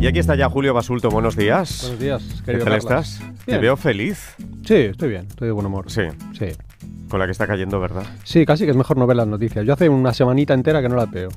Y aquí está ya Julio Basulto, buenos días. Buenos días, ¿Qué querido tal Carlas. estás? Te veo feliz. Sí, estoy bien, estoy de buen humor. Sí, Sí. con la que está cayendo, ¿verdad? Sí, casi que es mejor no ver las noticias. Yo hace una semanita entera que no las veo.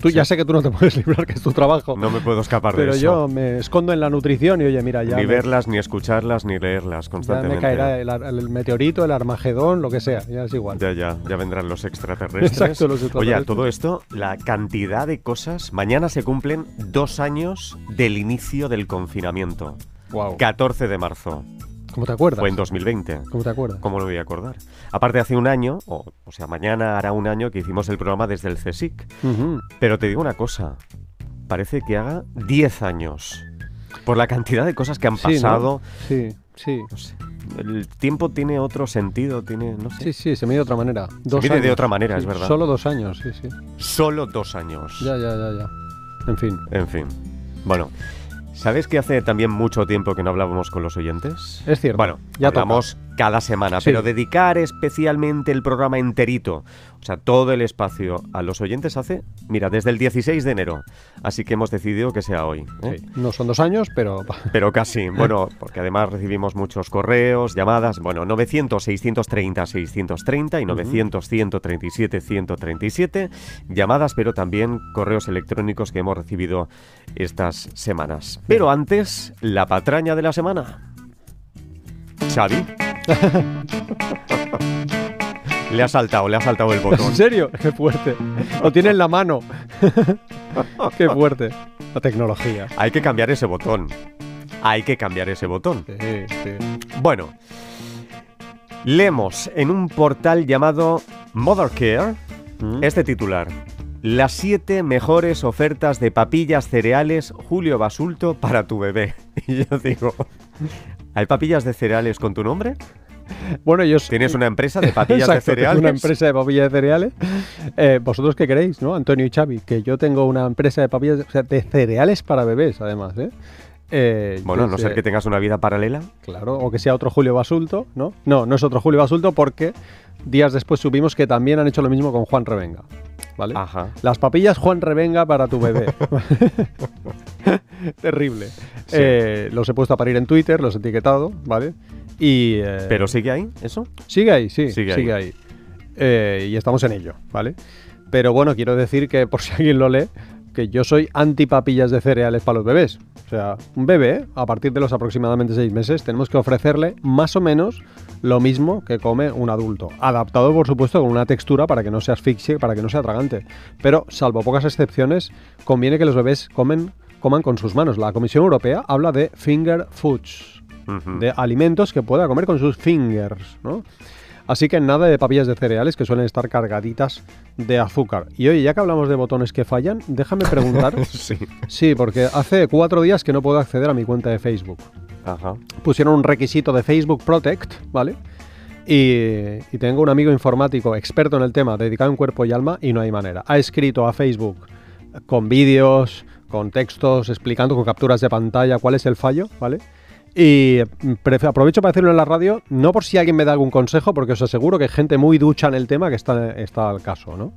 Tú ya sé que tú no te puedes librar, que es tu trabajo. No me puedo escapar de pero eso. yo me escondo en la nutrición y oye, mira, ya, ni me, verlas, ni escucharlas, ni leerlas ya constantemente. me caerá el, meteorito, el armagedón, lo que sea, ya es igual. Ya, ya, ya vendrán los extraterrestres. Exacto, los Oye, a extraterrestres. todo esto, la cantidad de cosas. Mañana se cumplen dos años del inicio del confinamiento. Wow. 14 de marzo. ¿Cómo te acuerdas? Fue en 2020. ¿Cómo te acuerdas? ¿Cómo lo voy a acordar? Aparte, hace un año, o, o sea, mañana hará un año que hicimos el programa desde el CSIC. Ujú. Pero te digo una cosa, parece que haga 10 años. Por la cantidad de cosas que han Sí, ¿no? pasado. Sí, sí. no sé, el tiempo tiene otro sentido, tiene, no sé. Sí, sí, se mide de otra manera. Dos mide de años. otra manera, es Sí, verdad. Solo dos años, sí, sí. Solo dos años. Ya, ya, ya, ya. En fin. En fin. Bueno, ¿sabes que hace también mucho tiempo que no hablábamos con los oyentes? Es cierto. Bueno, ya hablamos cada semana, Sí. pero dedicar especialmente el programa enterito, o sea, todo el espacio a los oyentes hace, mira, desde el 16 de enero. Así que hemos decidido que sea hoy. ¿eh? Sí. No son dos años, pero Pero casi, bueno, porque además recibimos muchos correos, llamadas, bueno, 900-630-630 y 900-137-137, llamadas, pero también correos electrónicos que hemos recibido estas semanas. Pero antes, la patraña de la semana. Xavi. le ha saltado, le ha saltado el botón. ¿En serio? Qué fuerte. Lo tiene en la mano. Qué fuerte. La tecnología. Hay que cambiar ese botón. Hay que cambiar ese botón. Sí, sí. Bueno, leemos en un portal llamado Mothercare Mm. este titular. Las siete mejores ofertas de papillas cereales Julio Basulto para tu bebé. Y yo digo, ¿hay papillas de cereales con tu nombre? Bueno, yo ¿Tienes una empresa de papillas de Exacto, cereales? una empresa de papillas de cereales. Eh, ¿Vosotros qué queréis, no? Antonio y Xavi, que yo tengo una empresa de papillas o sea, de cereales para bebés, además, ¿eh? Eh, Bueno, a no ser que tengas una vida paralela. Claro, o que sea otro Julio Basulto, ¿no? No, no es otro Julio Basulto porque días después supimos que también han hecho lo mismo con Juan Revenga, ¿vale? Ajá. Las papillas Juan Revenga para tu bebé. Terrible. Eh, los he puesto a parir en Twitter, los he etiquetado, ¿vale? Y, eh, ¿Pero sigue ahí eso? Sigue ahí, sí, Sigue sigue, ahí. ahí. Eh, y estamos en ello, ¿vale? Pero bueno, quiero decir que por si alguien lo lee, que yo soy anti papillas de cereales para los bebés. O sea, un bebé, a partir de los aproximadamente seis meses, tenemos que ofrecerle más o menos lo mismo que come un adulto. Adaptado, por supuesto, con una textura para que no se asfixie, para que no sea tragante. Pero, salvo pocas excepciones, conviene que los bebés comen, coman con sus manos. La Comisión Europea habla de finger foods de alimentos que pueda comer con sus fingers, ¿no? Así que nada de papillas de cereales que suelen estar cargaditas de azúcar. Y oye, ya que hablamos de botones que fallan, déjame preguntar. Sí. sí, porque hace cuatro días que no puedo acceder a mi cuenta de Facebook. Ajá. Pusieron un requisito de Facebook Protect, ¿vale? Y, y tengo un amigo informático experto en el tema, dedicado en cuerpo y alma, y no hay manera. Ha escrito a Facebook con vídeos, con textos, explicando con capturas de pantalla cuál es el fallo, ¿vale? Y mm, aprovecho para decirlo en la radio, no por si alguien me da algún consejo, porque os aseguro que hay gente muy ducha en el tema que está, está al caso, ¿no?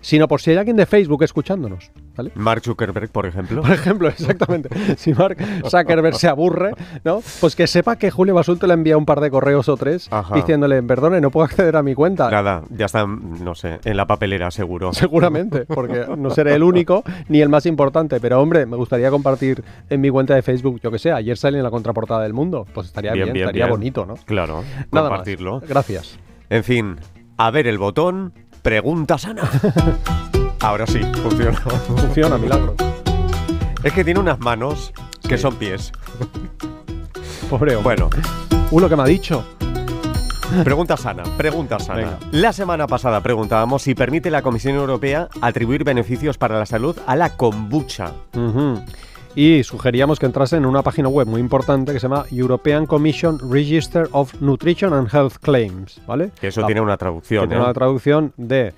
Sino por si hay alguien de Facebook escuchándonos, ¿vale? Mark Zuckerberg, por ejemplo. Por ejemplo, exactamente. Si Mark Zuckerberg se aburre, ¿no? Pues que sepa que Julio Basulto le envía un par de correos o tres Ajá. diciéndole, perdone, no puedo acceder a mi cuenta. Nada, ya está, no sé, en la papelera seguro. Seguramente, porque no seré el único ni el más importante. Pero hombre, me gustaría compartir en mi cuenta de Facebook, yo que sé, ayer salí en la contraportada del mundo. Pues estaría bien, estaría bonito, ¿no? Claro, Nada compartirlo. más. Gracias. En fin, a ver el botón, pregunta sana. Ahora sí, funciona. Funciona, milagro. Es que tiene unas manos que son pies. Pobre hombre. Bueno, Uno que me ha dicho. pregunta sana, pregunta sana. Venga. La semana pasada preguntábamos si permite la Comisión Europea atribuir beneficios para la salud a la kombucha. Ujú. Y sugeríamos que entrase en una página web muy importante que se llama European Commission Register of Nutrition and Health Claims, ¿vale? Que eso La- tiene una que traducción, tiene ¿eh? una traducción de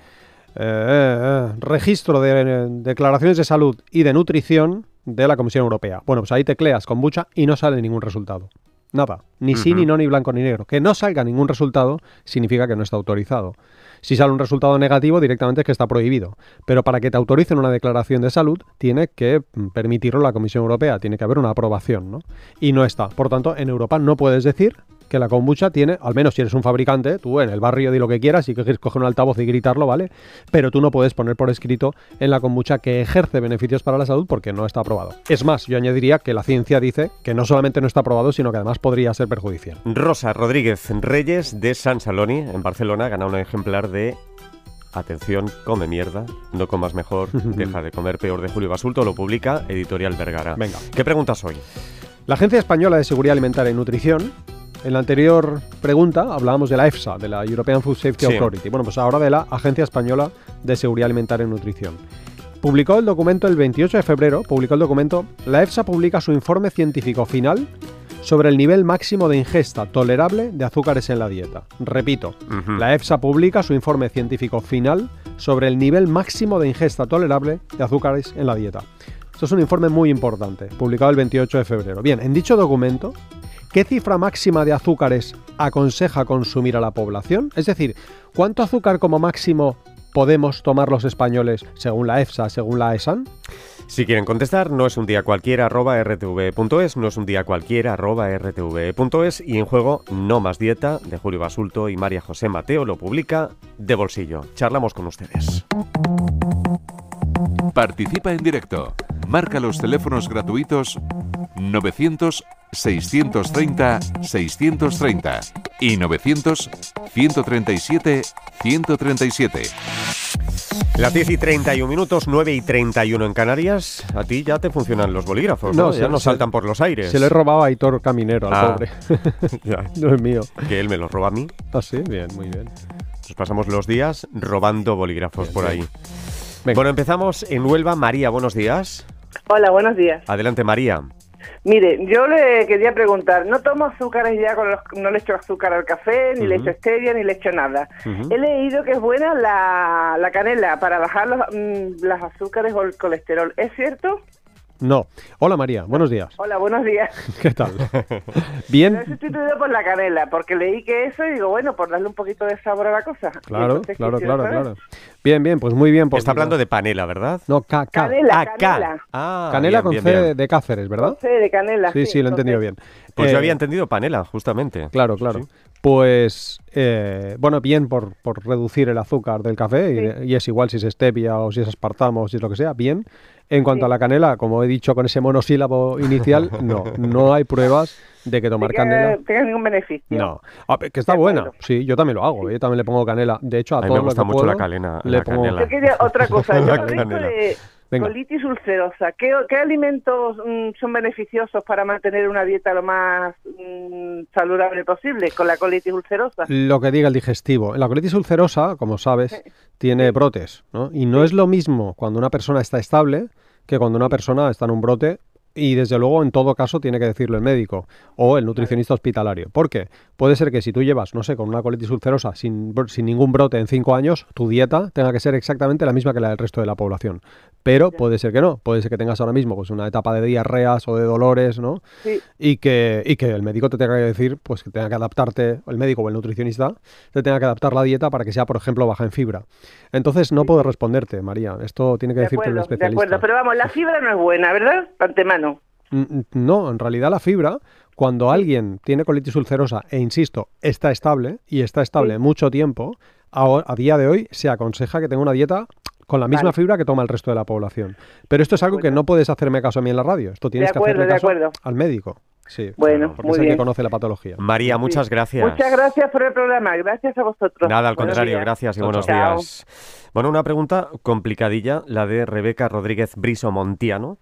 eh, eh, eh, registro de eh, declaraciones de salud y de nutrición de la Comisión Europea. Bueno, pues ahí tecleas kombucha y no sale ningún resultado. Nada. Ni sí, ni no, ni blanco, ni negro. Que no salga ningún resultado significa que no está autorizado. Si sale un resultado negativo, directamente es que está prohibido. Pero para que te autoricen una declaración de salud, tiene que mm, permitirlo la Comisión Europea. Tiene que haber una aprobación, ¿no? Y no está. Por tanto, en Europa no puedes decir que la kombucha tiene, al menos si eres un fabricante, tú en el barrio di lo que quieras y que quieres coger un altavoz y gritarlo, ¿vale? Pero tú no puedes poner por escrito en la kombucha que ejerce beneficios para la salud porque no está aprobado. Es más, yo añadiría que la ciencia dice que no solamente no está aprobado, sino que además podría ser perjudicial. Rosa Rodríguez Reyes de San Saloni, en Barcelona, gana un ejemplar de. Atención, come mierda, no comas mejor, deja de comer peor de Julio Basulto, lo publica Editorial Vergara. Venga. ¿Qué preguntas hoy? La Agencia Española de Seguridad Alimentaria y Nutrición, en la anterior pregunta hablábamos de la EFSA, de la European Food Safety Sí. Authority. Bueno, pues ahora de la Agencia Española de Seguridad Alimentaria y Nutrición. Publicó el documento el 28 de febrero, publicó el documento, la EFSA publica su informe científico final sobre el nivel máximo de ingesta tolerable de azúcares en la dieta. Repito, la EFSA publica su informe científico final sobre el nivel máximo de ingesta tolerable de azúcares en la dieta. Esto es un informe muy importante, publicado el 28 de febrero. Bien, en dicho documento, ¿qué cifra máxima de azúcares aconseja consumir a la población? Es decir, ¿cuánto azúcar como máximo podemos tomar los españoles según la EFSA, según la ESAN? Si quieren contestar, no es un día cualquiera arroba no es un día cualquiera arroba y en juego No Más Dieta de Julio Basulto y María José Mateo lo publica de bolsillo. Charlamos con ustedes. Participa en directo. Marca los teléfonos gratuitos 900 630 630 y 900 137 137. Las 10 y 31 minutos, 9 y 31 en Canarias. A ti ya te funcionan los bolígrafos, ¿no? No, ya se- no se- saltan por los aires. Se lo he robado a Aitor Caminero, al Ah. pobre. Ya, no es mío. que él me los roba a mí. Ah, sí, bien, muy bien. Nos pasamos los días robando bolígrafos Bien, por bien. ahí. Venga. Bueno, empezamos en Huelva. María, buenos días. Hola, buenos días. Adelante, María. Mire, yo le quería preguntar, no tomo azúcares ya, con los, no le echo azúcar al café, ni le Ujú. echo stevia, ni le echo nada. He leído que es buena la, la canela para bajar los, mm, las azúcares o el colesterol. ¿Es cierto? No. Hola María, buenos días. Hola, buenos días. ¿Qué tal? Lo he Bien. sustituido por la canela, porque leí que eso y digo, bueno, por darle un poquito de sabor a la cosa. Claro, entonces claro, claro, saber. claro. Bien, bien, pues muy bien. porque- Está hablando de panela, ¿verdad? No, ca, ca. Canela, Ah, Ca. canela. Ah, Canela bien, con bien, C bien. de Cáceres, ¿verdad? Sí, de canela. Sí, sí, lo he entendido bien. Pues Eh, yo había entendido panela, justamente. Claro, claro. Sí. Pues, eh, bueno, bien por, por reducir el azúcar del café, y, Sí. y es igual si es stevia o si es aspartamo o si es lo que sea, bien. En cuanto Sí. a la canela, como he dicho con ese monosílabo inicial, no, no hay pruebas de que tomar de que canela... tenga ningún beneficio. No, Ah, que está De buena. acuerdo. Sí, yo también lo hago. Yo también le pongo canela. De hecho, a, A mí todo me lo gusta que mucho puedo, la calena- le la pongo- canela. Yo quería otra cosa. Yo de Venga. colitis ulcerosa. ¿Qué, qué alimentos mm, son beneficiosos para mantener una dieta lo más mm, saludable posible con la colitis ulcerosa? Lo que diga el digestivo. La colitis ulcerosa, como sabes, tiene brotes, ¿no? Y no es lo mismo cuando una persona está estable que cuando una persona está en un brote y desde luego en todo caso tiene que decirlo el médico o el nutricionista hospitalario. ¿Por qué? Puede ser que si tú llevas, no sé, con una colitis ulcerosa sin, sin ningún brote en cinco años, tu dieta tenga que ser exactamente la misma que la del resto de la población. Pero puede ser que no. Puede ser que tengas ahora mismo pues una etapa de diarreas o de dolores, ¿no? Sí. y que, y que el médico te tenga que decir, pues que tenga que adaptarte, el médico o el nutricionista, te tenga que adaptar la dieta para que sea, por ejemplo, baja en fibra. Entonces no puedo responderte, María. Esto tiene que De decirte un acuerdo, de especialista. acuerdo. Pero vamos, la fibra no es buena, ¿verdad? De antemano. No, en realidad la fibra, cuando alguien tiene colitis ulcerosa e insisto, está estable y está estable Sí. mucho tiempo, a, a día de hoy se aconseja que tenga una dieta con la misma Vale. fibra que toma el resto de la población. Pero esto es algo que no puedes hacerme caso a mí en la radio. Esto tienes que hacerle de caso acuerdo. al médico. Sí. Bueno, porque muy es el que conoce la patología. María, muchas Sí. gracias. Muchas gracias por el programa. Gracias a vosotros. Nada, al Buenos contrario, días. gracias y buenos chao. días. Bueno, una pregunta complicadilla, la de Rebeca Rodríguez Briso Montiano.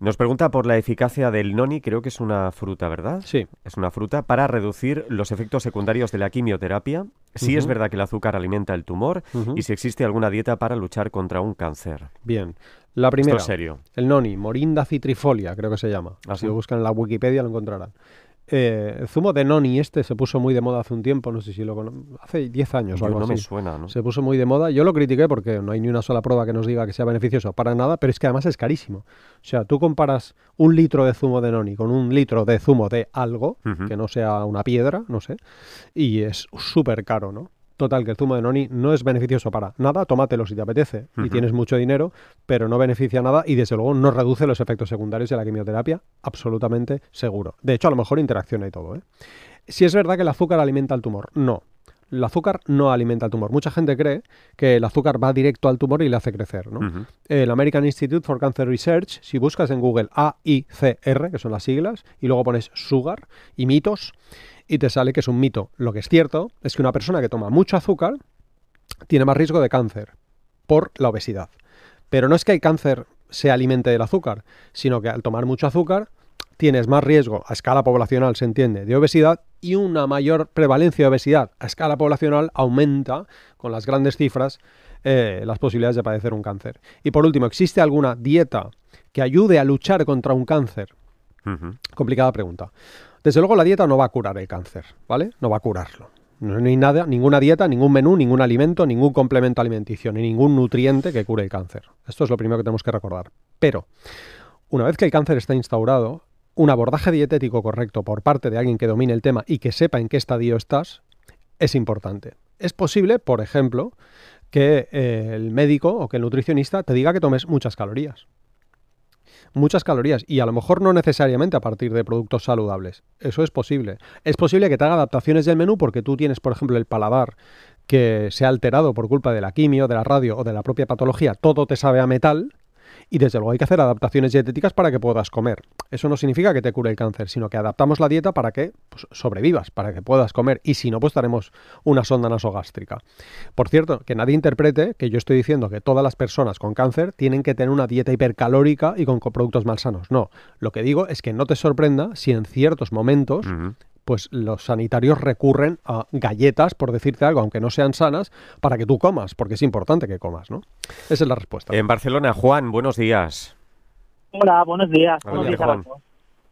Nos pregunta por la eficacia del noni, creo que es una fruta, ¿verdad? Sí. Es una fruta para reducir los efectos secundarios de la quimioterapia, si es Ujú. verdad que el azúcar alimenta el tumor y si existe alguna dieta para luchar contra un cáncer. Bien. La primera, Esto es serio. el noni, Morinda citrifolia, creo que se llama. Si lo buscan en la Wikipedia lo encontrarán. Eh, el zumo de noni este se puso muy de moda hace un tiempo, no sé si lo hace 10 años o algo no me así. suena, ¿no? Se puso muy de moda. Yo lo critiqué porque no hay ni una sola prueba que nos diga que sea beneficioso para nada, pero es que además es carísimo. O sea, tú comparas un litro de zumo de noni con un litro de zumo de algo, que no sea una piedra, no sé, y es súper caro, ¿no? Total, que el zumo de noni no es beneficioso para nada, tómatelo si te apetece y tienes mucho dinero, pero no beneficia nada y desde luego no reduce los efectos secundarios de la quimioterapia, absolutamente seguro. De hecho, a lo mejor interacciona y todo, ¿eh? Si es verdad que el azúcar alimenta el tumor, no. El azúcar no alimenta el tumor. Mucha gente cree que el azúcar va directo al tumor y le hace crecer. El American Institute for Cancer Research, si buscas en Google AICR, que son las siglas, y luego pones sugar y mitos, y te sale que es un mito. Lo que es cierto es que una persona que toma mucho azúcar tiene más riesgo de cáncer por la obesidad. Pero no es que el cáncer se alimente del azúcar, sino que al tomar mucho azúcar tienes más riesgo a escala poblacional, se entiende, de obesidad y una mayor prevalencia de obesidad a escala poblacional aumenta con las grandes cifras eh, las posibilidades de padecer un cáncer. Y por último, ¿existe alguna dieta que ayude a luchar contra un cáncer? Complicada pregunta. Desde luego la dieta no va a curar el cáncer, ¿vale? No va a curarlo. No hay nada, ninguna dieta, ningún menú, ningún alimento, ningún complemento alimenticio, ni ningún nutriente que cure el cáncer. Esto es lo primero que tenemos que recordar. Pero, una vez que el cáncer está instaurado, un abordaje dietético correcto por parte de alguien que domine el tema y que sepa en qué estadio estás es importante. Es posible, por ejemplo, que eh, el médico o que el nutricionista te diga que tomes muchas calorías muchas calorías y a lo mejor no necesariamente a partir de productos saludables. Eso es posible. Es posible que te haga adaptaciones del menú porque tú tienes, por ejemplo, el paladar que se ha alterado por culpa de la quimio, de la radio o de la propia patología. Todo te sabe a metal y desde luego hay que hacer adaptaciones dietéticas para que puedas comer. Eso no significa que te cure el cáncer, sino que adaptamos la dieta para que pues, sobrevivas, para que puedas comer. Y si no, pues haremos una sonda nasogástrica. Por cierto, que nadie interprete que yo estoy diciendo que todas las personas con cáncer tienen que tener una dieta hipercalórica y con co- productos malsanos. No, lo que digo es que no te sorprenda si en ciertos momentos. Pues los sanitarios recurren a galletas, por decirte algo, aunque no sean sanas, para que tú comas, porque es importante que comas, ¿no? Esa es la respuesta. En Barcelona, Juan, buenos días. Hola, buenos días. Buenos días, Juan.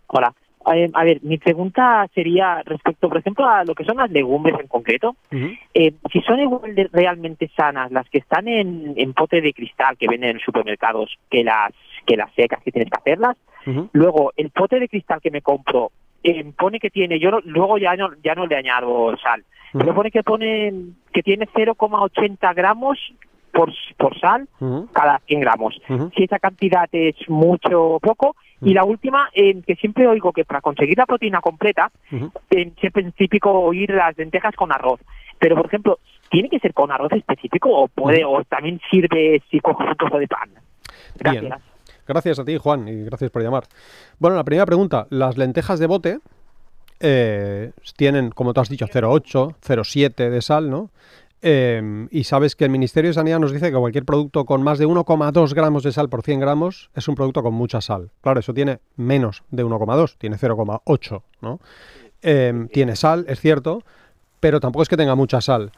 Hola. Eh, a ver, mi pregunta sería respecto, por ejemplo, a lo que son las legumbres en concreto. Eh, si son igual de realmente sanas las que están en, en pote de cristal que venden en supermercados que las que las secas que tienes que hacerlas. Luego, el pote de cristal que me compro eh, pone que tiene, yo no- luego ya no ya no le añado sal, Ujú. pero pone que pone que tiene 0,80 gramos por, por sal cada 100 gramos si esa cantidad es mucho o poco. Y la última, eh, que siempre oigo que para conseguir la proteína completa, eh, siempre es típico oír las lentejas con arroz. Pero, por ejemplo, ¿tiene que ser con arroz específico o puede o también sirve si coges un trozo de pan? Bien. Gracias. A ti, Juan, y gracias por llamar. Bueno, la primera pregunta. Las lentejas de bote eh, tienen, como tú has dicho, 0,8, 0,7 de sal, ¿no? Eh, y sabes que el Ministerio de Sanidad nos dice que cualquier producto con más de 1,2 gramos de sal por 100 gramos es un producto con mucha sal. Claro, eso tiene menos de 1,2, tiene 0,8, ¿no? Eh, tiene sal, es cierto, pero tampoco es que tenga mucha sal.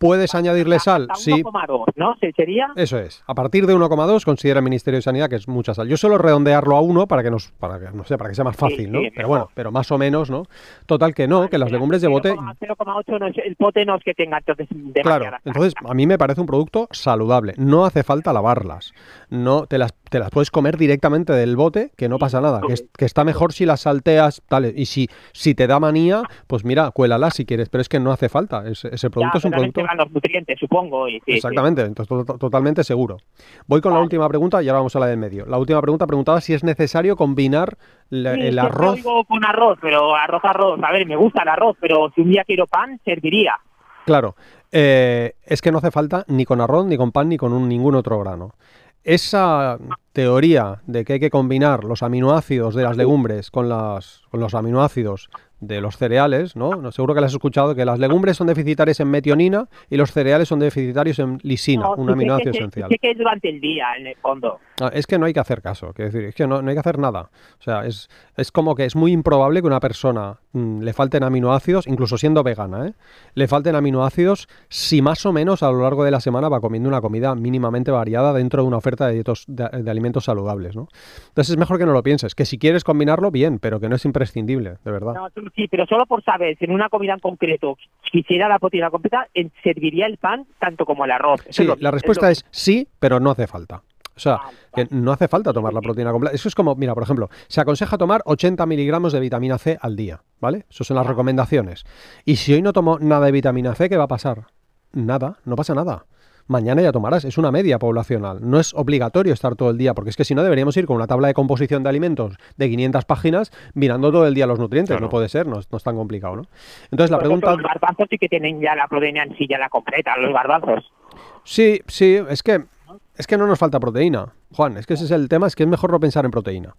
¿Puedes añadirle sal? Hasta Sí, 1,2, ¿no? ¿Se- ¿Sería? eso es. A partir de 1,2 considera el Ministerio de Sanidad que es mucha sal. Yo suelo redondearlo a 1 para que nos, para que, no sé, para que sea más fácil, sí, ¿no? Pero bueno, pero más o menos, ¿no? Total que no, que las legumbres de bote 0,8 no es, el pote no es que tenga entonces Claro, entonces a mí me parece un producto saludable. No hace falta lavarlas. No te las, te las puedes comer directamente del bote, que no pasa nada. Que, que está mejor si las salteas, tal. Y si, si te da manía, pues mira, cuélalas si quieres. Pero es que no hace falta. Es- ese Ya, producto es un producto. van los nutrientes, supongo. Y, sí, sí. Exactamente, entonces to- to- totalmente seguro. Voy con la última pregunta y ahora vamos a la del medio. La última pregunta preguntaba si es necesario combinar la- Sí, el arroz. oigo con arroz, pero arroz, arroz. A ver, me gusta el arroz, pero si un día quiero pan, serviría. Claro, eh, es que no hace falta ni con arroz, ni con pan, ni con un- ningún otro grano. Esa teoría de que hay que combinar los aminoácidos de las legumbres con, las, con los aminoácidos de los cereales, ¿no? No, Seguro que las has escuchado, que las legumbres son deficitarias en metionina y los cereales son deficitarios en lisina, No, un sí aminoácido que- sí esencial. sé que es durante el día, en el fondo. Ah, Es que no hay que hacer caso, quiero decir, es que no, no hay que hacer nada. O sea, es, es como que es muy improbable que una persona mm, le falten aminoácidos, incluso siendo vegana, ¿eh? le falten aminoácidos si más o menos a lo largo de la semana va comiendo una comida mínimamente variada dentro de una oferta de, dietos- de, de alimentos saludables. ¿no? Entonces es mejor que no lo pienses, que si quieres combinarlo, bien, pero que no es imprescindible, de verdad. No, sí, pero solo por saber si en una comida en concreto quisiera la proteína completa, serviría el pan tanto como el arroz. Sí, es lo- la respuesta lo- es sí, pero no hace falta. O sea, que no hace falta tomar la proteína completa. Eso es como, mira, por ejemplo, se aconseja tomar 80 miligramos de vitamina C al día, ¿vale? Eso son las recomendaciones. Y si hoy no tomo nada de vitamina C, ¿qué va a pasar? Nada, no pasa nada. Mañana ya tomarás, es una media poblacional. No es obligatorio estar todo el día, porque es que si no deberíamos ir con una tabla de composición de alimentos de 500 páginas mirando todo el día los nutrientes. Claro. No puede ser, no, es- no es tan complicado, ¿no? Entonces la Por ejemplo, pregunta... Los garbanzos sí que tienen ya la proteína en sí, ya la completa, los garbanzos. Sí, sí, es que es que no nos falta proteína, Juan, es que ese es el tema, es que es mejor no pensar en proteína.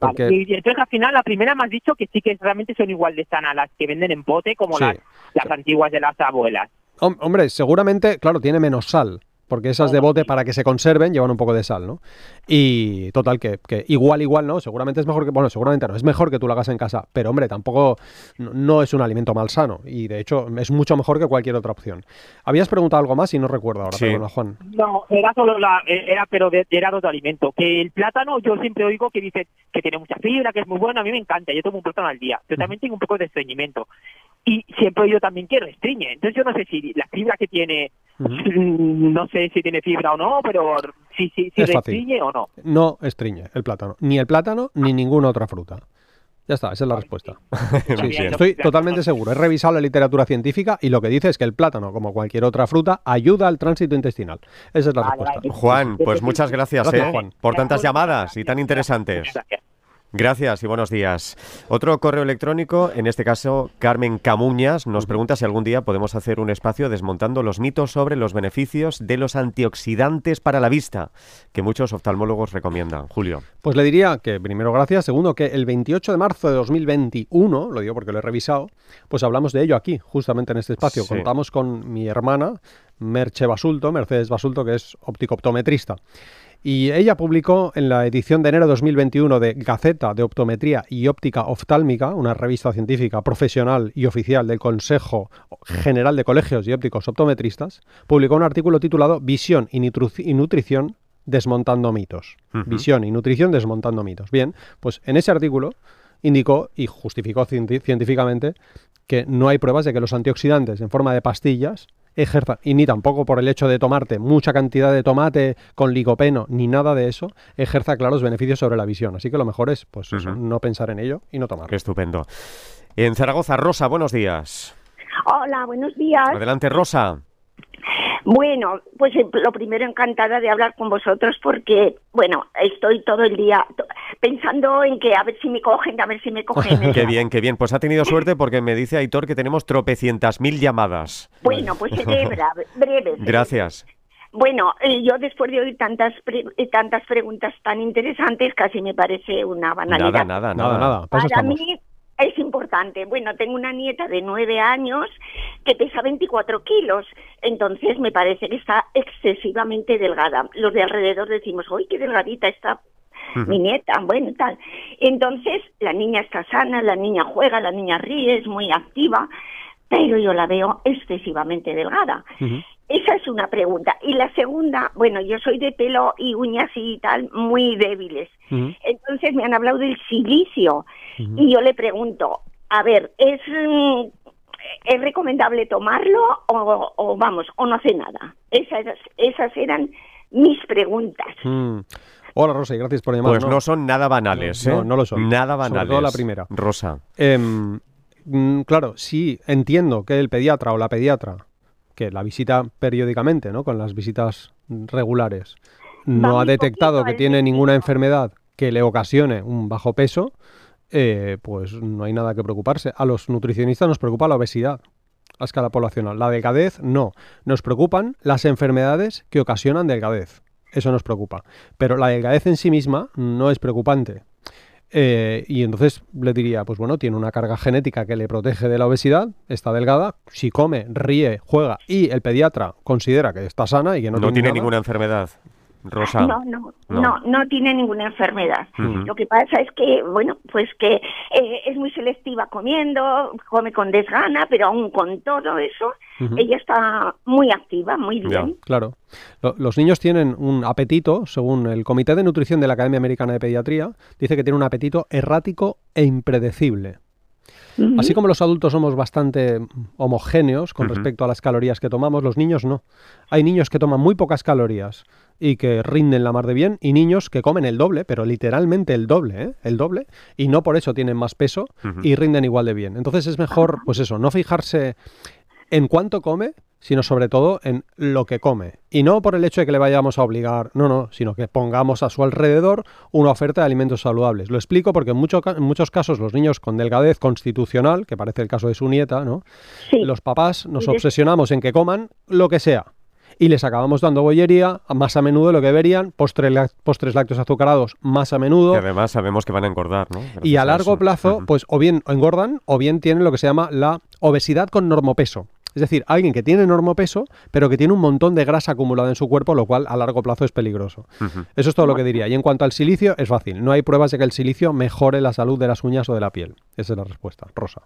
Porque Y, y entonces al final la primera me has dicho que sí que realmente son igual de sanas las que venden en pote como Sí. las, las antiguas de las abuelas. Hom- hombre, seguramente, claro, tiene menos sal, porque esas de bote para que se conserven llevan un poco de sal, ¿no? Y total que, que igual igual, ¿no? Seguramente es mejor que bueno, seguramente no, es mejor que tú lo hagas en casa, pero hombre, tampoco no, no es un alimento malsano y de hecho es mucho mejor que cualquier otra opción. Habías preguntado algo más y no recuerdo ahora, Sí. perdona, Juan. No, era solo la, era pero de, era de otro alimento. Que el plátano, yo siempre oigo que dice que tiene mucha fibra, que es muy bueno, a mí me encanta, yo tomo un plátano al día. Yo también tengo un poco de estreñimiento. Y siempre yo también quiero estriñe. Entonces yo no sé si la fibra que tiene, no sé si tiene fibra o no, pero si, si, si o no. No estriñe el plátano, ni el plátano ni ninguna otra fruta. Ya está, esa es la respuesta. Sí, Bien. sí, estoy totalmente seguro. He revisado la literatura científica y lo que dice es que el plátano, como cualquier otra fruta, ayuda al tránsito intestinal. Esa es la respuesta. Juan, pues muchas gracias, Gracias, ¿eh? Juan. por tantas llamadas y tan interesantes. Gracias. Gracias y buenos días. Otro correo electrónico, en este caso Carmen Camuñas, nos pregunta si algún día podemos hacer un espacio desmontando los mitos sobre los beneficios de los antioxidantes para la vista, que muchos oftalmólogos recomiendan. Julio. Pues le diría que, primero, gracias. Segundo, que el 28 de marzo de 2021, lo digo porque lo he revisado, pues hablamos de ello aquí, justamente en este espacio. Sí. Contamos con mi hermana, Merche Basulto, Mercedes Basulto, que es óptico-optometrista. Y ella publicó en la edición de enero de 2021 de Gaceta de Optometría y Óptica Oftálmica, una revista científica profesional y oficial del Consejo General de Colegios y Ópticos Optometristas, publicó un artículo titulado Visión y, Nutrición desmontando mitos. Visión y nutrición desmontando mitos. Bien, pues en ese artículo indicó y justificó científicamente que no hay pruebas de que los antioxidantes en forma de pastillas ejerzan, y ni tampoco por el hecho de tomarte mucha cantidad de tomate con licopeno, ni nada de eso, ejerza claros beneficios sobre la visión. Así que lo mejor es, pues no pensar en ello y no Qué tomarlo. estupendo. En Zaragoza, Rosa, buenos días. Hola, buenos días. Adelante, Rosa. Bueno, pues eh, lo primero encantada de hablar con vosotros porque, bueno, estoy todo el día to- pensando en que a ver si me cogen, a ver si me cogen. Qué bien, qué bien. Pues ha tenido suerte porque me dice Aitor que tenemos tropecientas mil llamadas. Bueno, pues seré breve. Gracias. Bueno, eh, yo después de oír tantas pre- eh, tantas preguntas tan interesantes, casi me parece una banalidad. Nada, nada, Nada, nada. para Para estamos. mí es importante. Bueno, tengo una nieta de nueve años que pesa 24 kilos, entonces me parece que está excesivamente delgada. Los de alrededor decimos, ¡ay, qué delgadita está mi nieta! Bueno, tal. Entonces, la niña está sana, la niña juega, la niña ríe, es muy activa, pero yo la veo excesivamente delgada. Esa es una pregunta. Y la segunda, bueno, yo soy de pelo y uñas y tal muy débiles. Entonces me han hablado del silicio y yo le pregunto, a ver, ¿es, mm, ¿es recomendable tomarlo o, o vamos, o no hace nada? Esas, esas eran mis preguntas. Hola Rosa y gracias por llamar. Pues no, son nada banales, No, ¿eh? no, no lo son. Nada Sobre banales. todo la primera. Rosa. Em, mm, claro, sí, entiendo que el pediatra o la pediatra, que la visita periódicamente, ¿no? Con las visitas regulares, no ha detectado que tiene ninguna enfermedad que le ocasione un bajo peso, eh, pues no hay nada que preocuparse. A los nutricionistas nos preocupa la obesidad a escala poblacional. La delgadez, no. Nos preocupan las enfermedades que ocasionan delgadez. Eso nos preocupa. Pero la delgadez en sí misma no es preocupante. Eh, y entonces le diría, pues bueno, tiene una carga genética que le protege de la obesidad, está delgada, si come, ríe, juega y el pediatra considera que está sana y que no, No, tiene nada, ninguna enfermedad. Rosa. No, no, No. no, no, tiene ninguna enfermedad. Lo que pasa es que, bueno, pues que eh, es muy selectiva comiendo, come con desgana, pero aún con todo eso, ella está muy activa, muy Ya. bien. Claro. Lo- Los niños tienen un apetito, según el Comité de Nutrición de la Academia Americana de Pediatría, dice que tienen un apetito errático e impredecible. Así como los adultos somos bastante homogéneos con respecto a las calorías que tomamos, los niños no. Hay niños que toman muy pocas calorías y que rinden la mar de bien, y niños que comen el doble, pero literalmente el doble, ¿eh? el doble, y no por eso tienen más peso y rinden igual de bien. Entonces es mejor, pues eso, no fijarse en cuánto come, sino sobre todo en lo que come. Y no por el hecho de que le vayamos a obligar, no, no, sino que pongamos a su alrededor una oferta de alimentos saludables. Lo explico porque en, mucho ca- en muchos casos los niños con delgadez constitucional, que parece el caso de su nieta, ¿no? Sí. Los papás nos obsesionamos en que coman lo que sea. Y les acabamos dando bollería más a menudo de lo que deberían, postre postres lácteos azucarados más a menudo. Que además sabemos que van a engordar, ¿no? Y a largo plazo, pues o bien engordan o bien tienen lo que se llama la obesidad con normopeso. Es decir, alguien que tiene normopeso, pero que tiene un montón de grasa acumulada en su cuerpo, lo cual a largo plazo es peligroso. Eso es todo lo que diría. Y en cuanto al silicio, es fácil. No hay pruebas de que el silicio mejore la salud de las uñas o de la piel. Esa es la respuesta. Rosa.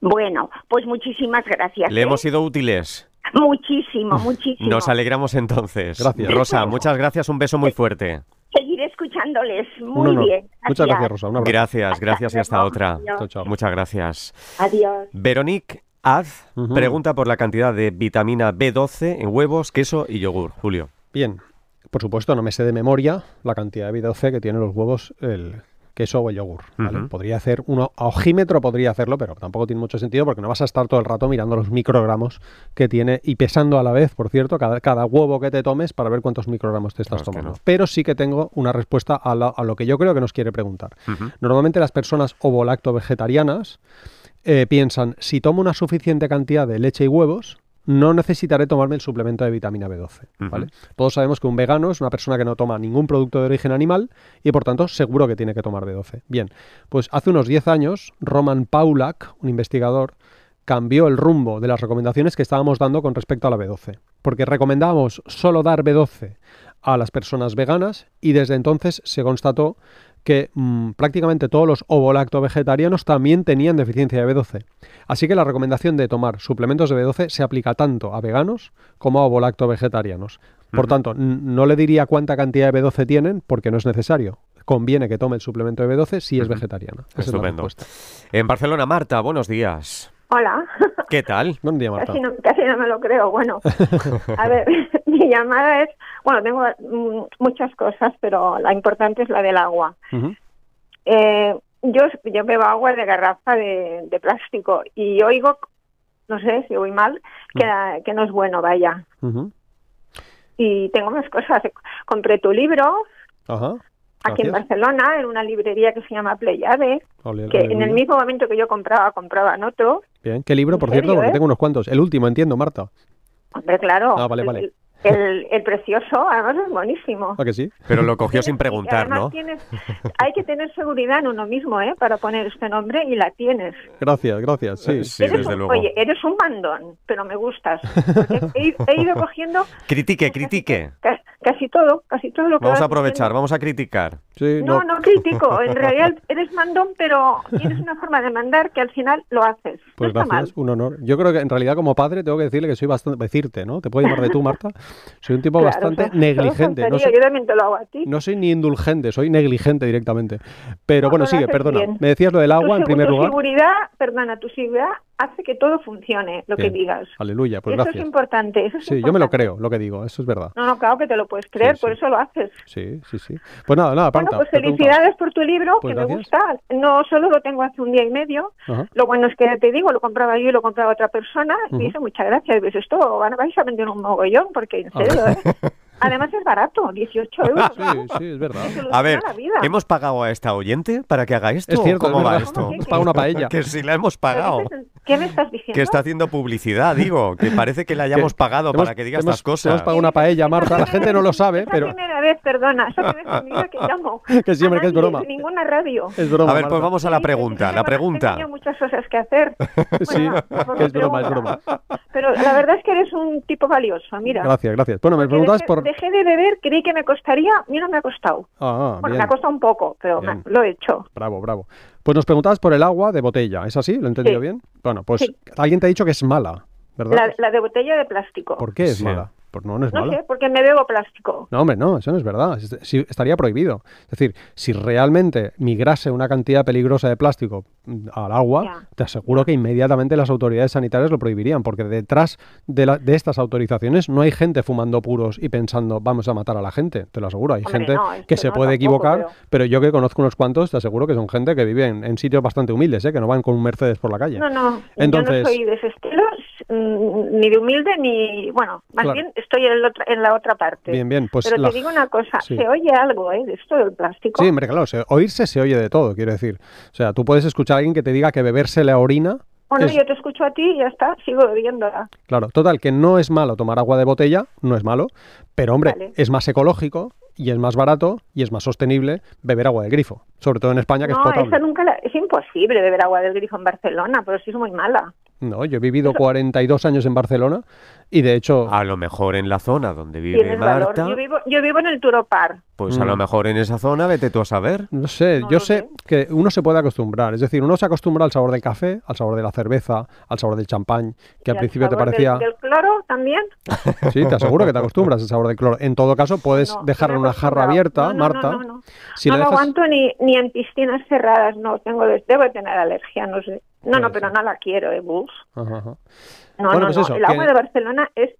Bueno, pues muchísimas gracias. Le ¿eh? hemos sido útiles. Muchísimo, muchísimo. Nos alegramos entonces. Gracias. Rosa, muchas gracias. Un beso muy fuerte. Seguiré escuchándoles. Muy bien. Muchas gracias, Rosa. Un abrazo. Gracias, Hasta gracias y hasta luego. otra. Adiós. Chao, chao. Muchas gracias. Adiós. Veronique Az Ujú. pregunta por la cantidad de vitamina B12 en huevos, queso y yogur. Julio. Bien. Por supuesto, no me sé de memoria la cantidad de B12 que tienen los huevos, el queso o el yogur. Podría hacer uno, a ojímetro podría hacerlo, pero tampoco tiene mucho sentido porque no vas a estar todo el rato mirando los microgramos que tiene y pesando a la vez, por cierto, cada, cada huevo que te tomes para ver cuántos microgramos te estás Claro, es que tomando. no. Pero sí que tengo una respuesta a, la- a lo que yo creo que nos quiere preguntar. Normalmente las personas ovolacto-vegetarianas eh, piensan, si tomo una suficiente cantidad de leche y huevos, no necesitaré tomarme el suplemento de vitamina B12. ¿vale? Todos sabemos que un vegano es una persona que no toma ningún producto de origen animal y por tanto seguro que tiene que tomar B12. Bien, pues hace unos 10 años Roman Paulak, un investigador, cambió el rumbo de las recomendaciones que estábamos dando con respecto a la B12. Porque recomendábamos solo dar B12 a las personas veganas y desde entonces se constató que mm, prácticamente todos los ovolacto vegetarianos también tenían deficiencia de B12. Así que la recomendación de tomar suplementos de B12 se aplica tanto a veganos como a ovolacto vegetarianos. Por tanto, no le diría cuánta cantidad de B12 tienen porque no es necesario. Conviene que tome el suplemento de B12 si es vegetariana. Esa es la Estupendo. En Barcelona, Marta, buenos días. Hola, ¿Qué tal? Buen día, Marta. casi no, casi no me lo creo. Bueno, a ver, mi llamada es, bueno, tengo mm, muchas cosas, pero la importante es la del agua. Eh, yo, yo bebo agua de garrafa de, de plástico y oigo, no sé si voy mal, que, que no es bueno, vaya. Y tengo más cosas. Compré tu libro Ajá. aquí en. Barcelona, en una librería que se llama Pleiade, que en el mismo momento que yo compraba, compraban otro. Bien. ¿Qué libro, ¿En por cierto? serio, Porque eh? tengo unos cuantos. El último, entiendo, Marta. Hombre, claro. Ah, vale, el- vale. El, el, el precioso, además es buenísimo. ¿A que sí? Pero lo cogió sin preguntar, ¿no? tienes- hay que tener seguridad en uno mismo, ¿eh? Para poner este nombre y la tienes. Gracias, gracias. Sí. Eh, Sí, Eres desde un- luego. Oye, eres un mandón, pero me gustas. He, he ido cogiendo Critique, critique. ca- casi todo, casi todo lo que Vamos a aprovechar, vamos a criticar. Sí, No, no critico. En realidad eres mandón, pero tienes una forma de mandar que al final lo haces. no Pues gracias, mal. un honor. Yo creo que en realidad como padre tengo que decirle que soy bastante, decirte, ¿no? Te puedo llamar de tú, Marta. Soy un tipo Claro, bastante negligente. No soy, Yo también te lo hago a ti. no soy ni indulgente, soy negligente directamente. Pero No, bueno, no sigue, perdona. bien. Me decías lo del agua tu, en primer tu lugar. seguridad, perdona, tu seguridad hace que todo funcione, lo Bien. que digas. Aleluya, pues eso gracias. es importante. Eso es Sí, yo me lo importante. creo, lo que digo, eso es verdad. No, no, claro que te lo puedes creer, Sí, por eso lo haces. Sí, sí, sí. Pues nada, nada, Bueno, pues felicidades por tu libro, Pues que me gusta. No solo lo tengo hace un día y medio. Ajá. Lo bueno es que te digo, lo compraba yo y lo compraba otra persona. Y dice, muchas gracias. Y dices, esto van- vais a vender un mogollón, porque en serio, ¿eh? Además es barato, 18 euros. Sí, sí, es verdad. A ver. ¿hemos pagado a esta oyente para que haga esto? Es cierto, ¿o ¿Cómo es va esto? ¿Qué, Hemos pagado una paella. Que si la hemos ¿Pero pagado. ¿Qué, estás- qué me estás diciendo? Que está haciendo publicidad, digo. Que parece que la hayamos pagado Hemos- para que diga hemos- estas cosas. Hemos pagado una paella, Marta. La gente no lo sabe, Es la pero... primera vez, perdona, es la primera vez que llamo. Que siempre que es broma. ninguna radio. Es broma. A ver, pues Marta. vamos a la pregunta. La pregunta. yo muchas cosas que hacer. Sí, Bueno, que es broma, es broma. Pero la verdad es que eres un tipo valioso, mira. Gracias, gracias. Bueno, me preguntabas por... dejé de beber, creí que me costaría, mira, me ha costado. Ah, Bueno, bien. me ha costado un poco, pero Bien. lo he hecho. Bravo, bravo. Pues nos preguntabas por el agua de botella, ¿es así? ¿Lo he entendido Sí. bien? Bueno, pues Sí. alguien te ha dicho que es mala, ¿verdad? La, la de botella de plástico. ¿Por qué es Sí. mala? Pues no, no es No mala. sé, porque me bebo plástico. No, hombre, no, eso no es verdad. Sí, estaría prohibido. Es decir, si realmente migrase una cantidad peligrosa de plástico mm, al agua, te aseguro que inmediatamente las autoridades sanitarias lo prohibirían, porque detrás de, la- de estas autorizaciones no hay gente fumando puros y pensando vamos a matar a la gente, te lo aseguro. Hay Hombre, gente no, que se puede tampoco, equivocar, pero- pero... yo que conozco unos cuantos, te aseguro que son gente que vive en, en sitios bastante humildes, ¿eh? que no van con un Mercedes por la calle. No, no, Entonces- yo no soy de ese estilo, mm, ni de humilde, ni... Bueno, más Claro. bien estoy en, en la otra parte. Bien, bien, pues Pero la- te digo una cosa, Sí. se oye algo, ¿eh? De esto del plástico. Sí, hombre, claro, se- oírse se oye de todo, quiero decir. O sea, tú puedes escuchar a alguien que te diga que beberse la orina. Bueno, es- yo te escucho a ti y ya está, sigo bebiéndola. Claro, total, que no es malo tomar agua de botella, no es malo, pero hombre, Vale. es más ecológico y es más barato y es más sostenible beber agua del grifo, sobre todo en España que No, es potable. esa nunca la- es imposible beber agua del grifo en Barcelona, pero sí es muy mala. No, yo he vivido 42 años en Barcelona y de hecho, A lo mejor en la zona donde vive. Marta, Yo vivo, yo vivo en el Turopar. pues a Mm. lo mejor en esa zona, vete tú a saber. no sé, No yo sé sé. que uno se puede acostumbrar, es decir, uno se acostumbra al sabor del café, al sabor de la cerveza, al sabor del champán, que al principio te sabor del- parecía... Del, cloro también. Sí, te aseguro que te acostumbras al sabor del cloro. En todo caso, puedes No, dejar me he una jarra abierta, No, no, Marta. No, no, no. Si lo dejas- aguanto ni, ni en piscinas cerradas, no. tengo Debo de tener alergia, no sé. No, no, pero no la quiero, eh, bus. Ajá, ajá. No, Bueno, no, pues no. eso, El agua que- de Barcelona es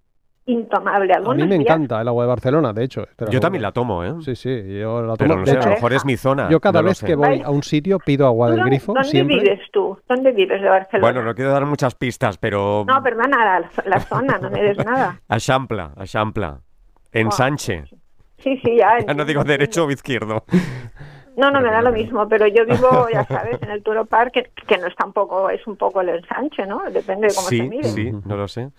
intomable. A mí me días- encanta el agua de Barcelona, de hecho. Yo también la tomo, ¿eh? Sí, sí, yo la Pero tomo. no sé, a lo mejor es mi zona. yo cada no vez que voy a un sitio pido agua ¿Tú del grifo, ¿Dónde siempre. vives tú? ¿Dónde vives de Barcelona? Bueno, no quiero dar muchas pistas, pero No, perdona, la, la zona, no me des nada. a Champla, a Champla. En. Sánchez. Sí, sí, ya. Ya no digo derecho o izquierdo. No, no, me da lo mismo, pero yo vivo, ya sabes, en el Turo Park, que, que no es tampoco, es un poco el ensanche, ¿no? Depende de cómo se Sí, mire. sí, no lo sé.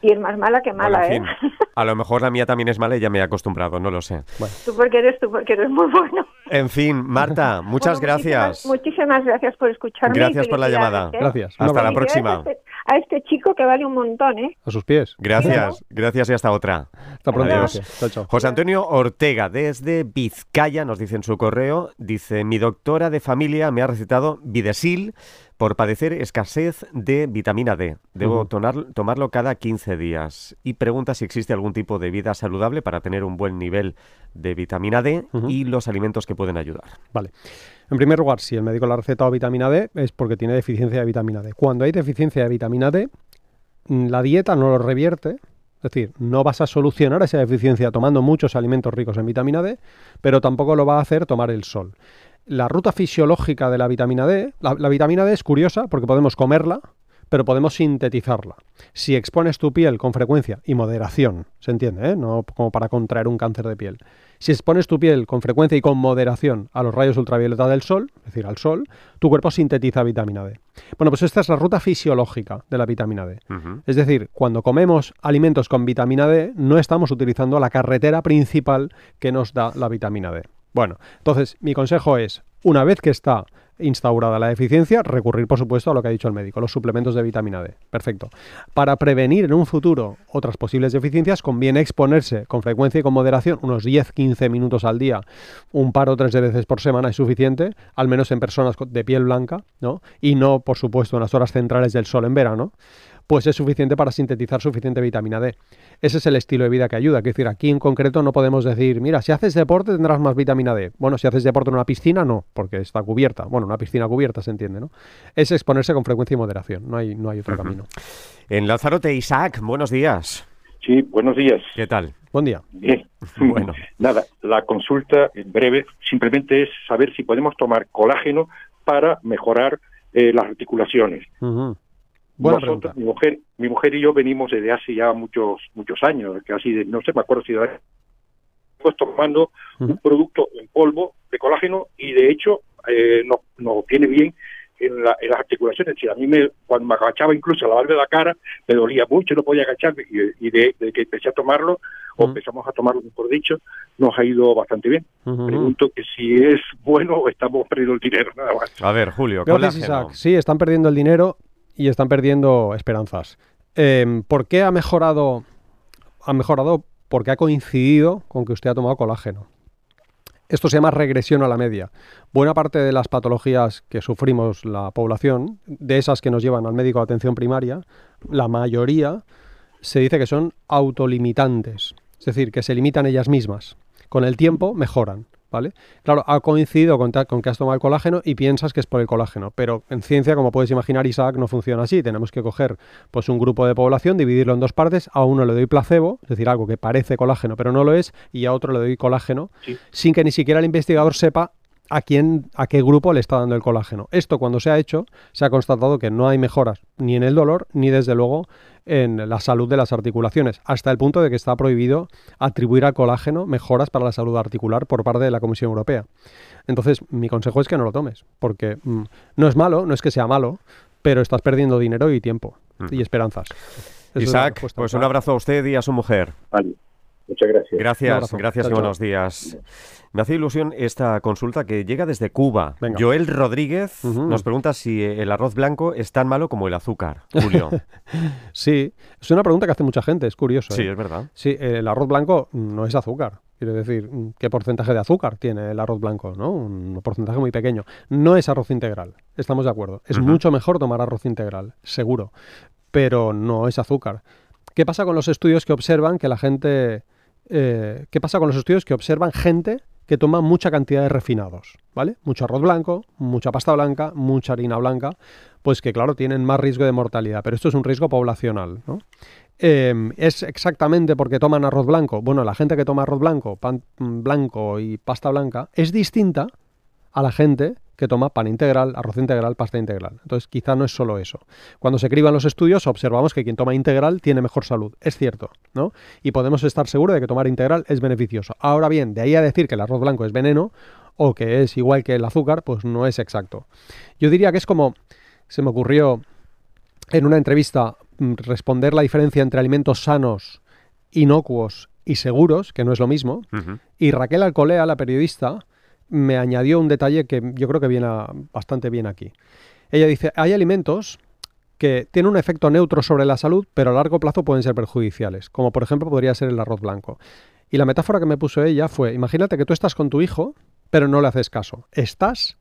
Y es más mala que mala, Bueno, en ¿eh? a lo mejor la mía también es mala y ya me he acostumbrado, no lo sé. Tú porque eres tú, porque eres muy bueno. En fin, Marta, muchas Bueno, gracias. Muchísimas, muchísimas gracias por escucharme. y Gracias por la llamada. ¿eh? Gracias. Hasta la abrazo. próxima. A este, a este chico que vale un montón, ¿eh? A sus pies. Gracias, gracias y hasta otra. Hasta pronto. Adiós. Chao, chao. José Antonio Ortega, desde Vizcaya, nos dice en su correo, dice, mi doctora de familia me ha recetado Videsil por padecer escasez de vitamina D. Debo tomar- tomarlo cada 15 días. Y pregunta si existe algún tipo de vida saludable para tener un buen nivel de vitamina D y los alimentos que pueden ayudar. Vale. En primer lugar, si el médico le ha recetado vitamina D, es porque tiene deficiencia de vitamina D. Cuando hay deficiencia de vitamina D, mm, la dieta no lo revierte. Es decir, no vas a solucionar esa deficiencia tomando muchos alimentos ricos en vitamina D, pero tampoco lo va a hacer tomar el sol. La ruta fisiológica de la vitamina D, la, la vitamina D es curiosa porque podemos comerla, pero podemos sintetizarla. Si expones tu piel con frecuencia y moderación, se entiende, ¿eh? no como para contraer un cáncer de piel. Si expones tu piel con frecuencia y con moderación a los rayos ultravioleta del sol, es decir, al sol, tu cuerpo sintetiza vitamina D. Bueno, pues esta es la ruta fisiológica de la vitamina D. Es decir, cuando comemos alimentos con vitamina D, no estamos utilizando la carretera principal que nos da la vitamina D. Bueno, entonces mi consejo es, una vez que está instaurada la deficiencia, recurrir, por supuesto, a lo que ha dicho el médico, los suplementos de vitamina D. Perfecto. Para prevenir en un futuro otras posibles deficiencias, conviene exponerse con frecuencia y con moderación, unos 10-15 minutos al día, un par o tres veces por semana es suficiente, al menos en personas de piel blanca, ¿no? Y no, por supuesto, en las horas centrales del sol en verano pues es suficiente para sintetizar suficiente vitamina D. Ese es el estilo de vida que ayuda. Es decir, aquí en concreto no podemos decir, mira, si haces deporte tendrás más vitamina D. Bueno, si haces deporte en una piscina, no, porque está cubierta. Bueno, una piscina cubierta se entiende, ¿no? Es exponerse con frecuencia y moderación. No hay, no hay otro camino. En Lanzarote, Isaac, buenos días. Sí, buenos días. ¿Qué tal? Buen día. Bien. Bueno. Nada, la consulta en breve simplemente es saber si podemos tomar colágeno para mejorar eh, las articulaciones. Buena Nosotros, pregunta. mi mujer, mi mujer y yo venimos desde hace ya muchos muchos años, casi de- no sé, me acuerdo si de- pues tomando un Ujú. producto en polvo de colágeno y de hecho eh, nos, nos viene bien en, la- en las articulaciones. Si a mí me, cuando me agachaba incluso a lavarme la cara, me dolía mucho, no podía agacharme. Y, y de, de que empecé a tomarlo, o Mm. empezamos a tomarlo, mejor dicho, nos ha ido bastante bien. Ujú. Pregunto que si es bueno o estamos perdiendo el dinero, nada más. A ver, Julio, Gracias, colágeno. Isaac. Sí, están perdiendo el dinero y están perdiendo esperanzas. Eh, ¿Por qué ha mejorado? Ha mejorado porque ha coincidido con que usted ha tomado colágeno. Esto se llama regresión a la media. Buena parte de las patologías que sufrimos la población, de esas que nos llevan al médico de atención primaria, la mayoría se dice que son autolimitantes, es decir, que se limitan ellas mismas. Con el tiempo mejoran, ¿vale? Claro, ha coincidido con, que has tomado el colágeno y piensas que es por el colágeno, pero en ciencia, como puedes imaginar, Isaac, no funciona así. Tenemos que coger pues un grupo de población, dividirlo en dos partes, a uno le doy placebo, es decir, algo que parece colágeno pero no lo es, y a otro le doy colágeno, Sí. sin que ni siquiera el investigador sepa a quién, a qué grupo le está dando el colágeno. Esto cuando se ha hecho, se ha constatado que no hay mejoras ni en el dolor, ni desde luego en la salud de las articulaciones, hasta el punto de que está prohibido atribuir al colágeno mejoras para la salud articular por parte de la Comisión Europea. Entonces, mi consejo es que no lo tomes, porque mm, no es malo, no es que sea malo, pero estás perdiendo dinero y tiempo y esperanzas. Isaac, pues un abrazo a usted y a su mujer. Vale. Muchas gracias. Gracias, gracias Chao, y buenos días. Me hace ilusión esta consulta que llega desde Cuba. Venga. Joel Rodríguez nos pregunta si el arroz blanco es tan malo como el azúcar. Julio. Sí, es una pregunta que hace mucha gente, es curioso. sí, ¿eh? es verdad. Sí, el arroz blanco no es azúcar. Quiero decir, ¿qué porcentaje de azúcar tiene el arroz blanco? ¿no? Un porcentaje muy pequeño. No es arroz integral, estamos de acuerdo. Es mucho mejor tomar arroz integral, seguro. Pero no es azúcar. ¿Qué pasa con los estudios que observan que la gente... eh, ¿Qué pasa con los estudios que observan gente que toma mucha cantidad de refinados? ¿Vale? Mucho arroz blanco, mucha pasta blanca, mucha harina blanca, pues que claro, tienen más riesgo de mortalidad. Pero esto es un riesgo poblacional, ¿no? Eh, ¿Es exactamente porque toman arroz blanco? Bueno, la gente que toma arroz blanco, pan mm, blanco y pasta blanca es distinta a la gente que toma pan integral, arroz integral, pasta integral. Entonces, quizá no es solo eso. Cuando se criban los estudios, observamos que quien toma integral tiene mejor salud. Es cierto, ¿no? Y podemos estar seguros de que tomar integral es beneficioso. Ahora bien, de ahí a decir que el arroz blanco es veneno o que es igual que el azúcar, pues no es exacto. Yo diría que es como, se me ocurrió en una entrevista mm, responder la diferencia entre alimentos sanos, inocuos y seguros, que no es lo mismo, y Raquel Alcolea, la periodista, me añadió un detalle que yo creo que viene bastante bien aquí. Ella dice, hay alimentos que tienen un efecto neutro sobre la salud, pero a largo plazo pueden ser perjudiciales, como por ejemplo podría ser el arroz blanco. Y la metáfora que me puso ella fue, imagínate que tú estás con tu hijo, pero no le haces caso. Estás,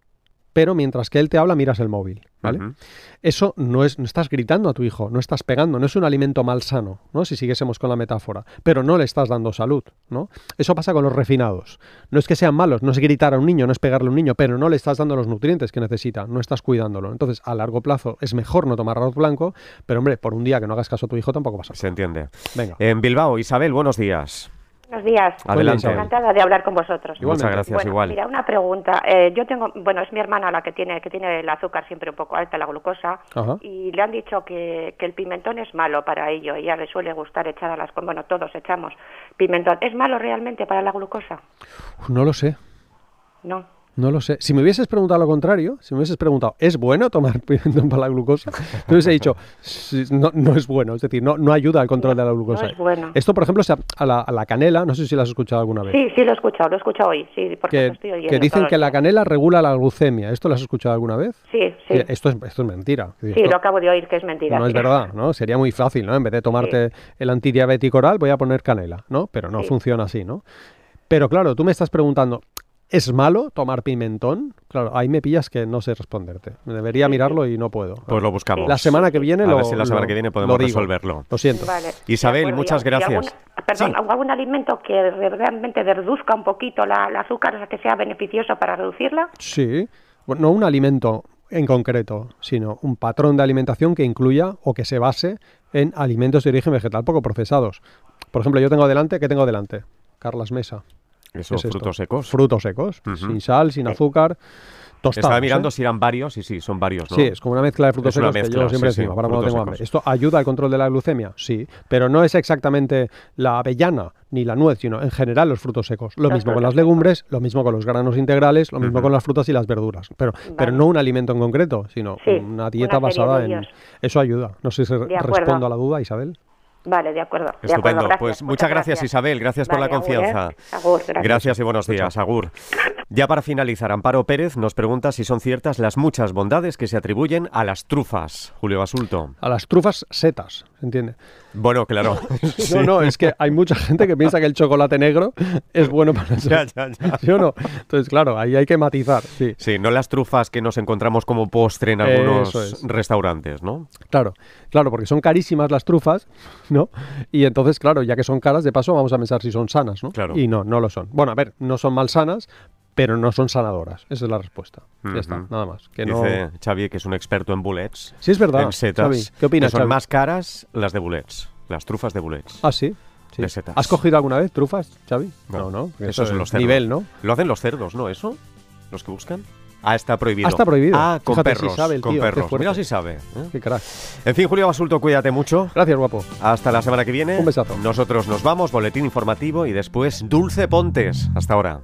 pero mientras que él te habla miras el móvil, ¿vale? Eso no es, no estás gritando a tu hijo, no estás pegando, no es un alimento malsano, ¿no? Si siguiésemos con la metáfora, pero no le estás dando salud, ¿no? Eso pasa con los refinados. No es que sean malos, no es gritar a un niño, no es pegarle a un niño, pero no le estás dando los nutrientes que necesita, no estás cuidándolo. Entonces, a largo plazo es mejor no tomar arroz blanco, pero hombre, por un día que no hagas caso a tu hijo tampoco pasa. Se entiende. Venga. En Bilbao, Isabel, buenos días. Buenos días. Adelante. Encantada de hablar con vosotros. Igualmente. Muchas gracias, bueno, igual. mira, una pregunta. Eh, yo tengo, bueno, es mi hermana la que tiene, que tiene el azúcar siempre un poco alta, la glucosa, Ajá. y le han dicho que, que el pimentón es malo para ello. Ella le suele gustar echar a las, bueno, todos echamos pimentón. ¿Es malo realmente para la glucosa? No lo sé. No. No lo sé. Si me hubieses preguntado lo contrario, si me hubieses preguntado, ¿es bueno tomar pimentón para la glucosa? Te hubiese dicho, "Sí, no, no es bueno. Es decir, no, no ayuda al control de la glucosa. No es bueno. Esto, por ejemplo, a, la, a la canela, no sé si la has escuchado alguna vez. Sí, sí, lo he escuchado, lo he escuchado hoy, sí, porque lo que, estoy oyendo. que dicen que la canela regula la glucemia. ¿Esto lo has escuchado alguna vez? Sí, sí. Esto, es, esto es mentira. Sí, esto lo acabo de oír, que es mentira. no es verdad, ¿no? Sería muy fácil, ¿no? En vez de tomarte el antidiabético oral, voy a poner canela, ¿no? Pero no Sí. funciona así, ¿no? Pero claro, tú me estás preguntando, ¿es malo tomar pimentón? Claro, ahí me pillas que no sé responderte. Debería mirarlo y no puedo. Pues lo buscamos. La semana que viene A lo ver si la semana lo- que viene lo podemos digo. resolverlo. Lo siento. Vale. Isabel, acuerdo, muchas y- y algún- gracias. perdón, Sí. ¿algún alimento que re- realmente reduzca un poquito la, la azúcar, o sea, que sea beneficioso para reducirla? Sí, bueno, no un alimento en concreto, sino un patrón de alimentación que incluya o que se base en alimentos de origen vegetal poco procesados. Por ejemplo, yo tengo delante, ¿qué tengo delante? Carlas Mesa. Eso, ¿Qué es esto? frutos secos. Frutos secos, sin sal, sin azúcar. tostados. Estaba mirando ¿eh? si eran varios y sí, son varios, ¿no? Sí, es como una mezcla de frutos secos que mezcla, yo siempre sí, sí, encima para cuando frutos tengo hambre. ¿Esto ayuda al control de la glucemia? Sí, pero no es exactamente la avellana ni la nuez, sino en general los frutos secos. Lo mismo con las legumbres, lo mismo con los granos integrales, lo mismo con las frutas y las verduras. Pero, pero no un alimento en concreto, sino Sí, una dieta una basada en... Eso ayuda. No sé si respondo a la duda, Isabel. Vale, de acuerdo. de acuerdo, Estupendo. gracias, pues muchas gracias, Isabel. Gracias por la agur, ¿eh? confianza. Agur, gracias. Gracias y buenos días, Agur. Ya para finalizar, Amparo Pérez nos pregunta si son ciertas las muchas bondades que se atribuyen a las trufas. Julio Basulto. A las trufas setas, ¿se entiende? Bueno, claro. Sí. No, no, es que hay mucha gente que piensa que el chocolate negro es bueno para la Ya, ya, ya. ¿Sí o no? Entonces, claro, ahí hay que matizar, sí. Sí, no las trufas que nos encontramos como postre en algunos Eso es. restaurantes, ¿no? Claro, claro, porque son carísimas las trufas, ¿no? Y entonces, claro, ya que son caras, de paso vamos a pensar si son sanas, ¿no? Claro. Y no, no lo son. Bueno, a ver, no son malsanas, pero no son sanadoras. Esa es la respuesta. Ya está, nada más. Que no... Dice Xavi que es un experto en bullets. Sí, es verdad. En setas. Xavi, ¿qué opinas, que son Xavi? más caras las de bullets. Las trufas de bullets. Ah, sí. sí. De setas. ¿Has cogido alguna vez trufas, Xavi? No, No, no. Eso es los cerdos. Nivel, ¿no? Lo hacen los cerdos, ¿no? ¿Eso? ¿Los que buscan? Ah, está prohibido. Ah, está prohibido. Ah, con Fíjate perros. sabe el con tío, perros. Mira si sabe. ¿eh? Qué crack. En fin, Julio Basulto, cuídate mucho. Gracias, guapo. Hasta la semana que viene. Un besazo. Nosotros nos vamos, boletín informativo y después Dulce Pontes. Hasta ahora.